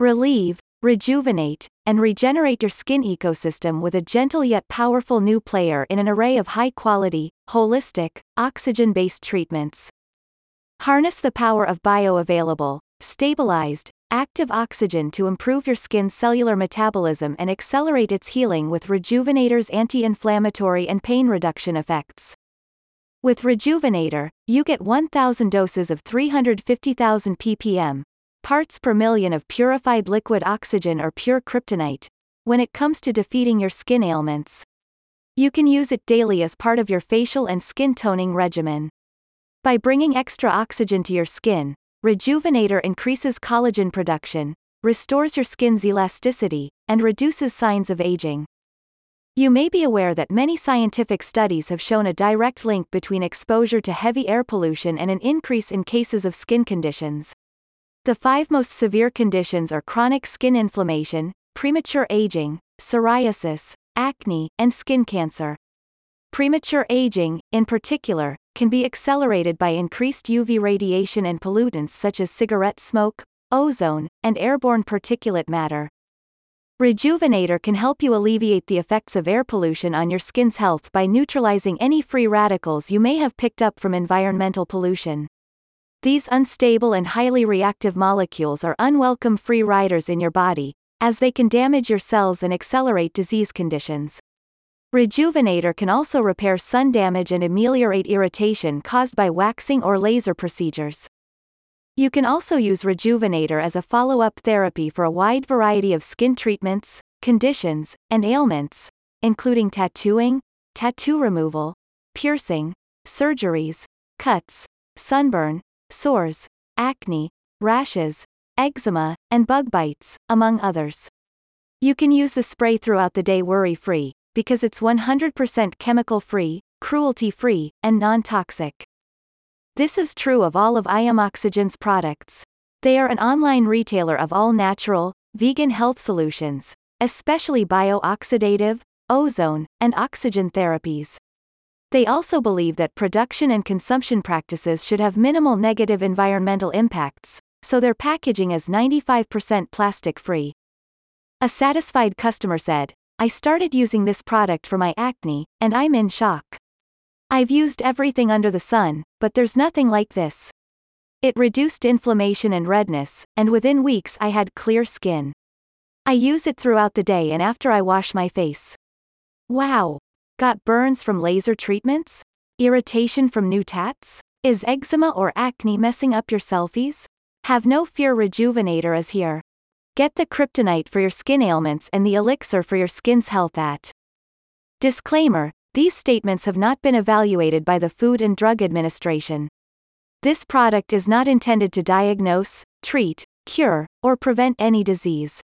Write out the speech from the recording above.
relieve, rejuvenate, and regenerate your skin ecosystem with a gentle yet powerful new player in an array of high-quality, holistic, oxygen-based treatments. Harness the power of bioavailable, stabilized, active oxygen to improve your skin's cellular metabolism and accelerate its healing with Rejuvenator's anti-inflammatory and pain reduction effects. With Rejuvenator, you get 1,000 doses of 350,000 ppm, parts per million of purified liquid oxygen or pure kryptonite, when it comes to defeating your skin ailments. You can use it daily as part of your facial and skin toning regimen. By bringing extra oxygen to your skin, Rejuvenator increases collagen production, restores your skin's elasticity, and reduces signs of aging. You may be aware that many scientific studies have shown a direct link between exposure to heavy air pollution and an increase in cases of skin conditions. The five most severe conditions are chronic skin inflammation, premature aging, psoriasis, acne, and skin cancer. Premature aging, in particular, can be accelerated by increased UV radiation and pollutants such as cigarette smoke, ozone, and airborne particulate matter. Rejuvenator can help you alleviate the effects of air pollution on your skin's health by neutralizing any free radicals you may have picked up from environmental pollution. These unstable and highly reactive molecules are unwelcome free riders in your body, as they can damage your cells and accelerate disease conditions. Rejuvenator can also repair sun damage and ameliorate irritation caused by waxing or laser procedures. You can also use Rejuvenator as a follow-up therapy for a wide variety of skin treatments, conditions, and ailments, including tattooing, tattoo removal, piercing, surgeries, cuts, sunburn, sores, acne, rashes, eczema, and bug bites, among others. You can use the spray throughout the day worry-free, because it's 100% chemical-free, cruelty-free, and non-toxic. This is true of all of IM Oxygen's products. They are an online retailer of all natural, vegan health solutions, especially bio-oxidative, ozone, and oxygen therapies. They also believe that production and consumption practices should have minimal negative environmental impacts, so their packaging is 95% plastic free. A satisfied customer said, I started using this product for my acne, and I'm in shock. I've used everything under the sun, but there's nothing like this. It reduced inflammation and redness, and within weeks I had clear skin. I use it throughout the day and after I wash my face. Wow! Got burns from laser treatments? Irritation from new tats? Is eczema or acne messing up your selfies? Have no fear Rejuvenator is here. Get the kryptonite for your skin ailments and the elixir for your skin's health at. Disclaimer These statements have not been evaluated by the Food and Drug Administration. This product is not intended to diagnose, treat, cure, or prevent any disease.